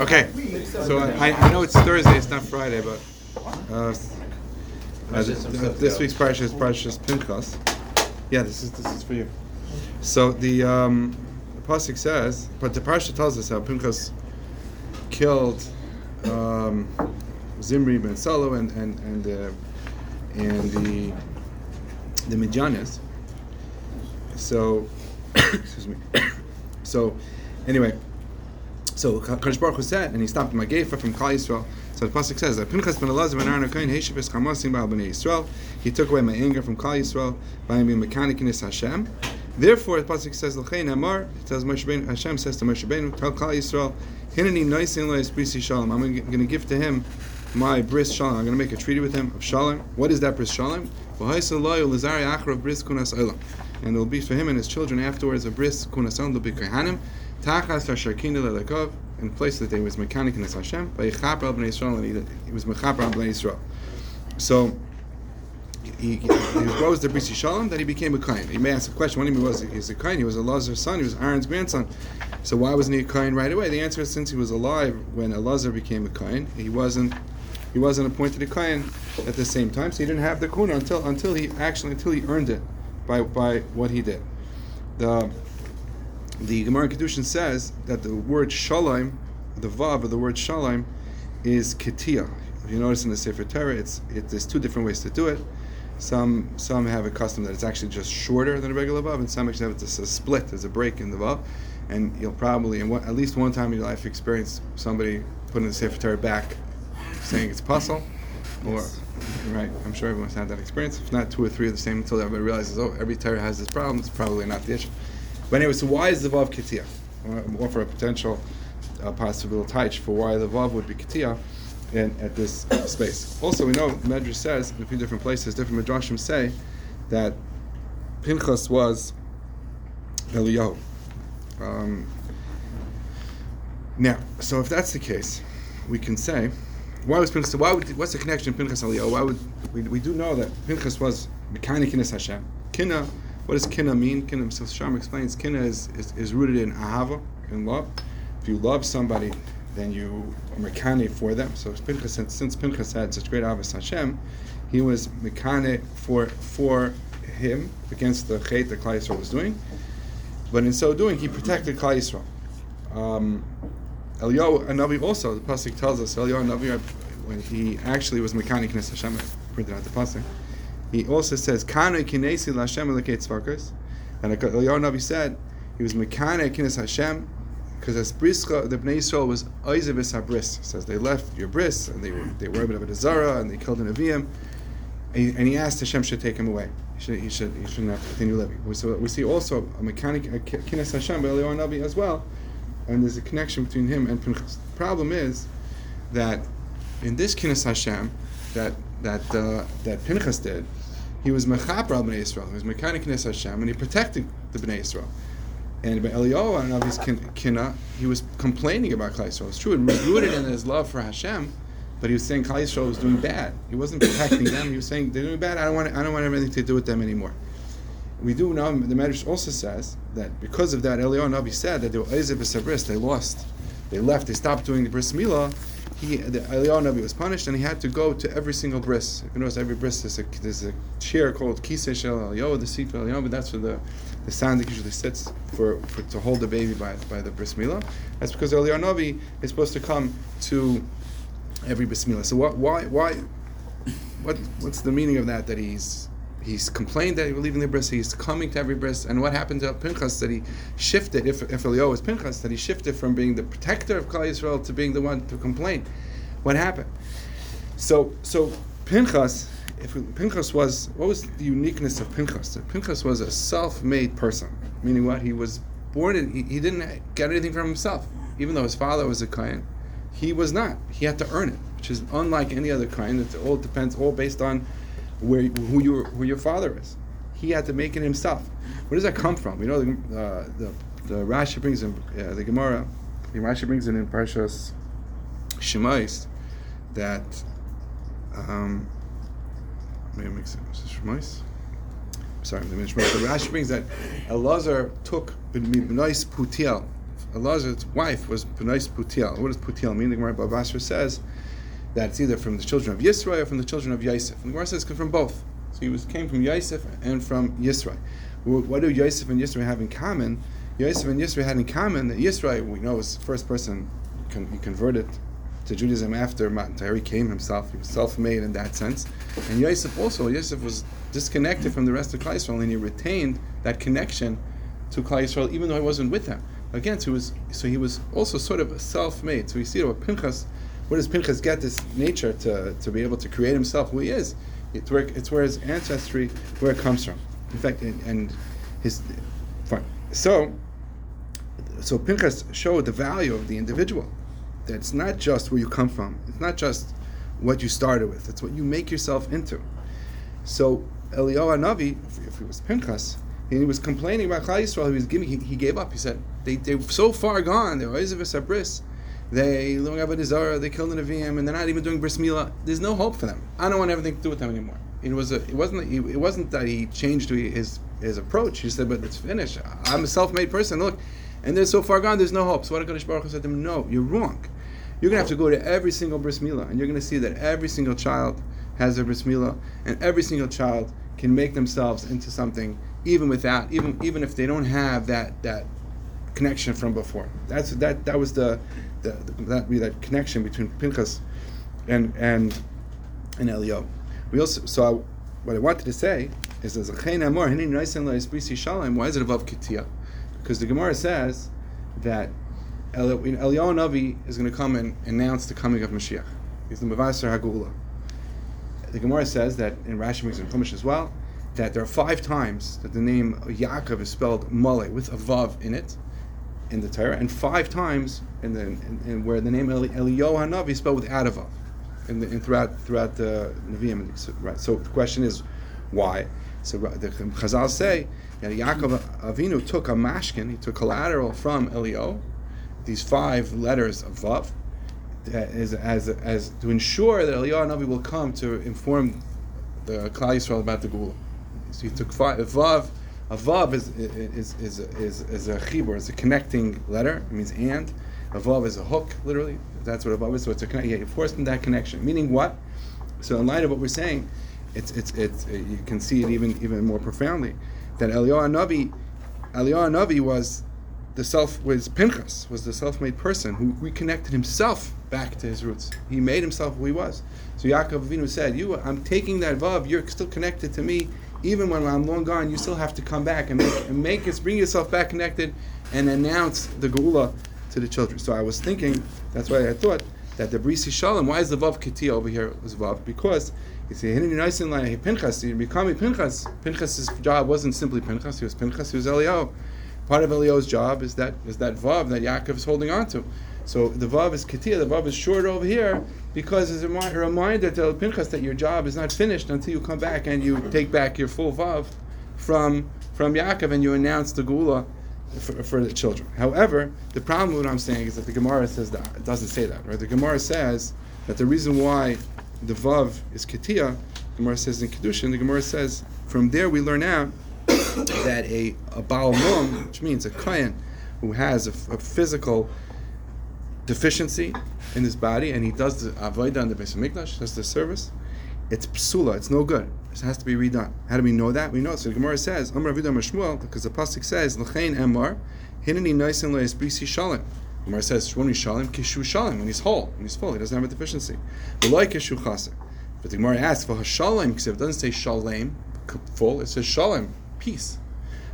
Okay, so I, I know it's Thursday, it's not Friday, but uh, uh, th- th- this week's parsha is Parshas Pinchas. Yeah, this is this is for you. So the um, the pasuk says, but the parsha tells us how Pinchas killed um, Zimri ben Salo and and and uh, and the the Midianites. So, excuse me. So, anyway, so Kadosh Baruch Hu said, and he stopped my Magefa from Klal Yisrael. So the pasuk says that Pinchas ben Elazar ben Aaron Kohen Heshivus Chamasim Ba'al Bnei Yisrael. He took away my anger from Klal Yisrael by being mechanic in his Hashem. Therefore, the pasuk says L'chein Amar. It tells Moshe Ben Hashem says to Moshe Ben, tell Klal Yisrael, Hineni Noisin Lois Brisi Shalom. I'm going to give to him my bris shalom. I'm going to make a treaty with him of shalom. What is that bris shalom? And it will be for him and his children afterwards a bris kunasan. They'll be kohanim. Tachas hasharkina lelakov in place that they was mechanic in Hashem. Vayichaper al bnei Yisrael and he, he was mechaper al bnei Yisrael. So he, he, rose the Brisi Shalom, then he became a Kain. You may ask a question, when he was he was a Kain, he was Elazar's son, he was Aaron's grandson. So why wasn't he a Kain right away? The answer is since he was alive when Elazar became a Kain, he wasn't he wasn't appointed a Kain at the same time, so he didn't have the kuna until until he actually until he earned it by by what he did. The the Gemara in Kedushin says that the word shalom, the vav of the word shalom, is ketia. If you notice in the Sefer Torah, it's it, there's two different ways to do it. Some some have a custom that it's actually just shorter than a regular vav, and some actually have it just a split. There's a break in the vav, and you'll probably, at least one time in your life, experience somebody putting the Sefer Torah back, saying it's pasul, or right. I'm sure everyone's had that experience. If not two or three of the same, until everybody realizes, oh, every Torah has this problem. It's probably not the issue. But anyway, so why is the vav ketia? Or for a potential uh, possible taich for why the vav would be ketia in, at this space. Also, we know Medrash says in a few different places, different Midrashim say that Pinchas was Eliyahu. Um, now, so if that's the case, we can say, why was Pinchas? Why would? What's the connection Pinchas Eliyahu? Why would we, we do know that Pinchas was mechanic in Hashem? Kina. What does kina mean? Kina, so Sham explains, kina is, is, is rooted in ahava, in love. If you love somebody, then you are mechanic for them. So Pinchas, since, Pinchas had such great avos Hashem, he was mechanic for for him against the chait that Klal Yisrael was doing. But in so doing, he protected Klal Yisrael. Um, Eliyahu Navi also, the pasuk tells us Eliyahu Navi when he actually was mechanic in Hashem. Printed out the pasuk. He also says, Kana kinesi Lashem elokei tzvarkos. And Eliyahu Navi said, he was mechanic in Hashem, because as Brischa, the Bnei Yisrael was Oizevis HaBris. says they left your bris, and they were, they were able to Zara, and they killed an Aviyim. And and he asked Hashem should take him away. He should, he should, he should not continue living. So we see also a mechanic, a Kines Hashem by Eliyahu as well, and there's a connection between him and Pinchas. The problem is that in this Kines Hashem that that uh, that Pinchas did, he was mechaper al bnei Yisrael. He was mechanic in Hashem, and he protected the bnei Yisrael. And by Eliyahu and Navi's kina, he was complaining about Klal Yisrael. It's true, it was rooted in his love for Hashem, but he was saying Klal Yisrael was doing bad. He wasn't protecting them. He was saying they're doing bad. I don't want. I don't want anything to do with them anymore. We do know the Medrash also says that because of that, Eliyahu Navi said that they were They lost. They left. They stopped doing the bris milah he, the Eliyahu Navi was punished, and he had to go to every single bris. You notice every bris there's a, there's a chair called Kisei Shel Eliyahu, the seat for Eliyahu, but that's where the the usually sits for, for to hold the baby by by the bris milah. That's because Eliyahu Navi is supposed to come to every bris milah. So what, why why what what's the meaning of that? That he's he's complained that he was leaving the bris. He's coming to every bris. And what happened to Pinchas that he shifted? If if Eliyahu was Pinchas, that he shifted from being the protector of Klal Yisrael to being the one to complain. What happened? So so Pinchas. If Pinchas was, what was the uniqueness of Pinchas? Pinchas was a self-made person, meaning what? He was born in, he, he didn't get anything from himself. Even though his father was a Kayan, he was not. He had to earn it, which is unlike any other kind. It all depends, all based on where who your who your father is. He had to make it himself. Where does that come from? You know, the uh, the, the Rashi brings in uh, the Gemara. The Rashi brings in in Parshas Shemais that um, maybe makes it Shemais. Sorry, the The Rashi brings that Elazar took B'nais Putiel Elazar's wife was Penais Putiel. What does Putiel mean? The Gemara Babasra says that it's either from the children of Yisro or from the children of Yosef. And the Gemara says it's from both. So he was came from Yosef and from Yisro. What do Yosef and Yisro have in common? Yosef and Yisro had in common that Yisro, we know, was the first person he converted to Judaism after Matan Torah. came himself. He was self-made in that sense. And Yosef also, Yosef was disconnected from the rest of Klal Yisrael, and he retained that connection to Klal Yisrael, even though he wasn't with them. Again, so he was, so he was also sort of self-made. So we see what Pinchas, where does Pinchas get this nature to, to be able to create himself who he is? It's where, it's where his ancestry, where it comes from. In fact, and, and his, fine. So, so Pinchas showed the value of the individual. That it's not just where you come from. It's not just what you started with. It's what you make yourself into. So Eliyahu Navi, if, it was Pinchas, he was complaining about Klal Yisrael. He was giving. He, he, gave up. He said they they're so far gone. They're Oizav Bris. They don't have a. They killed the Nevi'im, and they're not even doing bris milah. There's no hope for them. I don't want anything to do with them anymore. It was a, it wasn't it wasn't that he changed his his approach. He said, but it's finished. I'm a self-made person. Look, and they're so far gone. There's no hope. So what Hakadosh Baruch Hu said to him, No, you're wrong. You're gonna have to go to every single bris milah, and you're gonna see that every single child has a bris milah, and every single child can make themselves into something even without even even if they don't have that that connection from before. That's that that was the, the, that be that connection between Pinchas and and and Elio. We also so I, what I wanted to say is as amor why is it above Kitia? Because the Gemara says that Eliyahu Navi is going to come and announce the coming of Mashiach. He's the Mavasar Hagula. The Gemara says that in Rashi makes in Chumash as well that there are five times that the name Yaakov is spelled Male with a vav in it in the Torah, and five times in the in, in where the name Eli, Eliyahu Hanavi is spelled with a vav, in, throughout throughout the Nevi'im. So, right. So the question is, why? So the Chazal say that Yaakov Avinu took a mashkin, he took collateral from Eliyahu, these five letters of vav, as, as, as to ensure that Eliyahu Navi will come to inform the Klal Yisrael about the Gula. So he took five. Vav, a vav is is is is, is a chibur, it's a connecting letter. It means and. A vav is a hook, literally. That's what a vav is. So it's a connection. Yeah, you forced in that connection. Meaning what? So in light of what we're saying, it's it's it's uh, you can see it even even more profoundly that Eliyahu Navi, Eliyahu Navi was the self was Pinchas was the self-made person who reconnected himself back to his roots. He made himself who he was. So Yaakov Avinu said, "You, I'm taking that vav. You're still connected to me even when I'm long gone, you still have to come back and make, and make it, bring yourself back connected, and announce the Geula to the children. So I was thinking, that's why I thought that the Brisi Shalom, why is the Vav Ketia over here was Vav? Because you see, like Pinchas, you become a Pinchas. Pinchas's job wasn't simply Pinchas; he was Pinchas, he was Eliyahu. Part of Eliyahu's job is that is that Vav that Yaakov is holding on to. So the Vav is Ketia, the Vav is short over here because it's a reminder to Pinchas that your job is not finished until you come back and you take back your full vav from from Yaakov and you announce the gula for, for, the children. However, the problem with what I'm saying is that the Gemara says that it doesn't say that. Right? The Gemara says that the reason why the vav is ketia, the Gemara says in kedushin, the Gemara says from there we learn out that a a baal mum, which means a kohen who has a, a physical deficiency in his body and he does the avodah on the Beis Hamikdash, does the service, it's psula, it's no good. It has to be redone. How do we know that? We know. So the Gemara says, Amar Avidah because the pasuk says, L'chein Emar, Hinani Naisen Leis Brisi Shalom. Gemara says, Shvoni Shalom, Kishu Shalom, when he's whole, when he's full, he doesn't have a deficiency. V'loi Kishu Chaser. But the Gemara asks, for Hashalom, because if it doesn't say Shalom, full, it says Shalom, peace.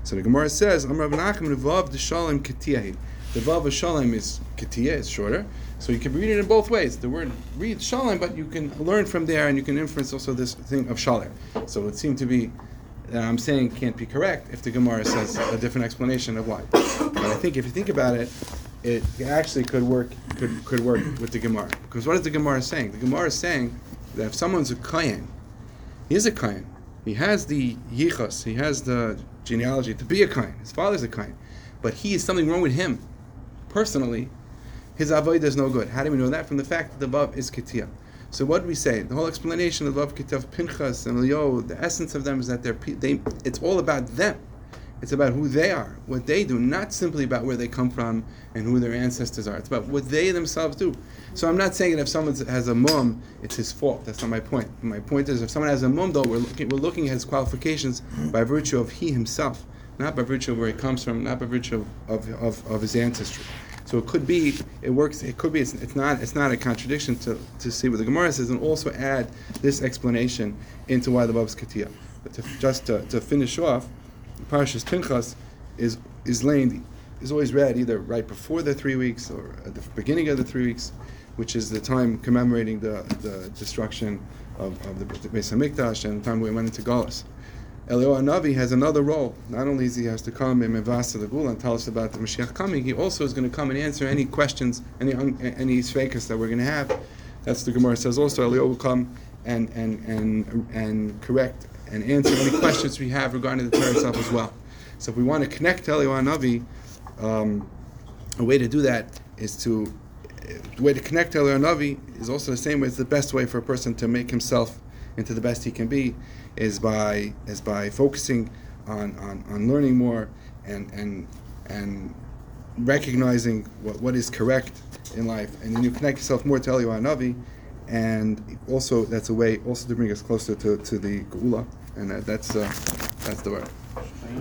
So the Gemara says, Amar Avnachim Revav the Shalom Ketiyahi. The Vav of Shalom is Ketiyah, it's shorter. So you can read it in both ways. The word read Shalom, but you can learn from there and you can inference also this thing of Shalom. So it would seem to be that I'm saying can't be correct if the Gemara says a different explanation of why. But I think if you think about it, it actually could work could could work with the Gemara. Because what is the Gemara saying? The Gemara is saying that if someone's a Kayan, he is a Kayan. He has the yichus, he has the genealogy to be a Kayan. His father's a Kayan. But he is something wrong with him personally, his avodah is no good. How do we know that? From the fact that the vav is ketia. So what do we say? The whole explanation of the ketia of Pinchas and Leo, the essence of them is that they're they. It's all about them. It's about who they are, what they do, not simply about where they come from and who their ancestors are. It's about what they themselves do. So I'm not saying that if someone has a mum, it's his fault. That's not my point. My point is if someone has a mum, though, we're looking, we're looking at his qualifications by virtue of he himself, not by virtue of where he comes from, not by virtue of, of, of, of his ancestry. So it could be, it works. It could be. It's, it's, not. It's not a contradiction to, to see what the Gemara says, and also add this explanation into why the vav's Katia. But to, just to, to finish off, Parshas Pinchas is is laid is always read either right before the three weeks or at the beginning of the three weeks, which is the time commemorating the, the destruction of, of the Beis Hamikdash and the time we went into Galus. Eliyahu Navi has another role. Not only is he has to come in Mevasa the Gula and tell us about the Mashiach coming, he also is going to come and answer any questions, any any svekas that we're going to have. That's the Gemara says also. Eliyahu will come and and and and correct and answer any questions we have regarding the Torah itself as well. So if we want to connect to Eliyahu Navi, um, a way to do that is to the way to connect to Eliyahu Navi is also the same way. It's the best way for a person to make himself into the best he can be is by is by focusing on, on, on learning more and and and recognizing what, what is correct in life, and then you connect yourself more to Eliyahu Navi, and also that's a way also to bring us closer to, to the Geula, and that, that's uh, that's the word.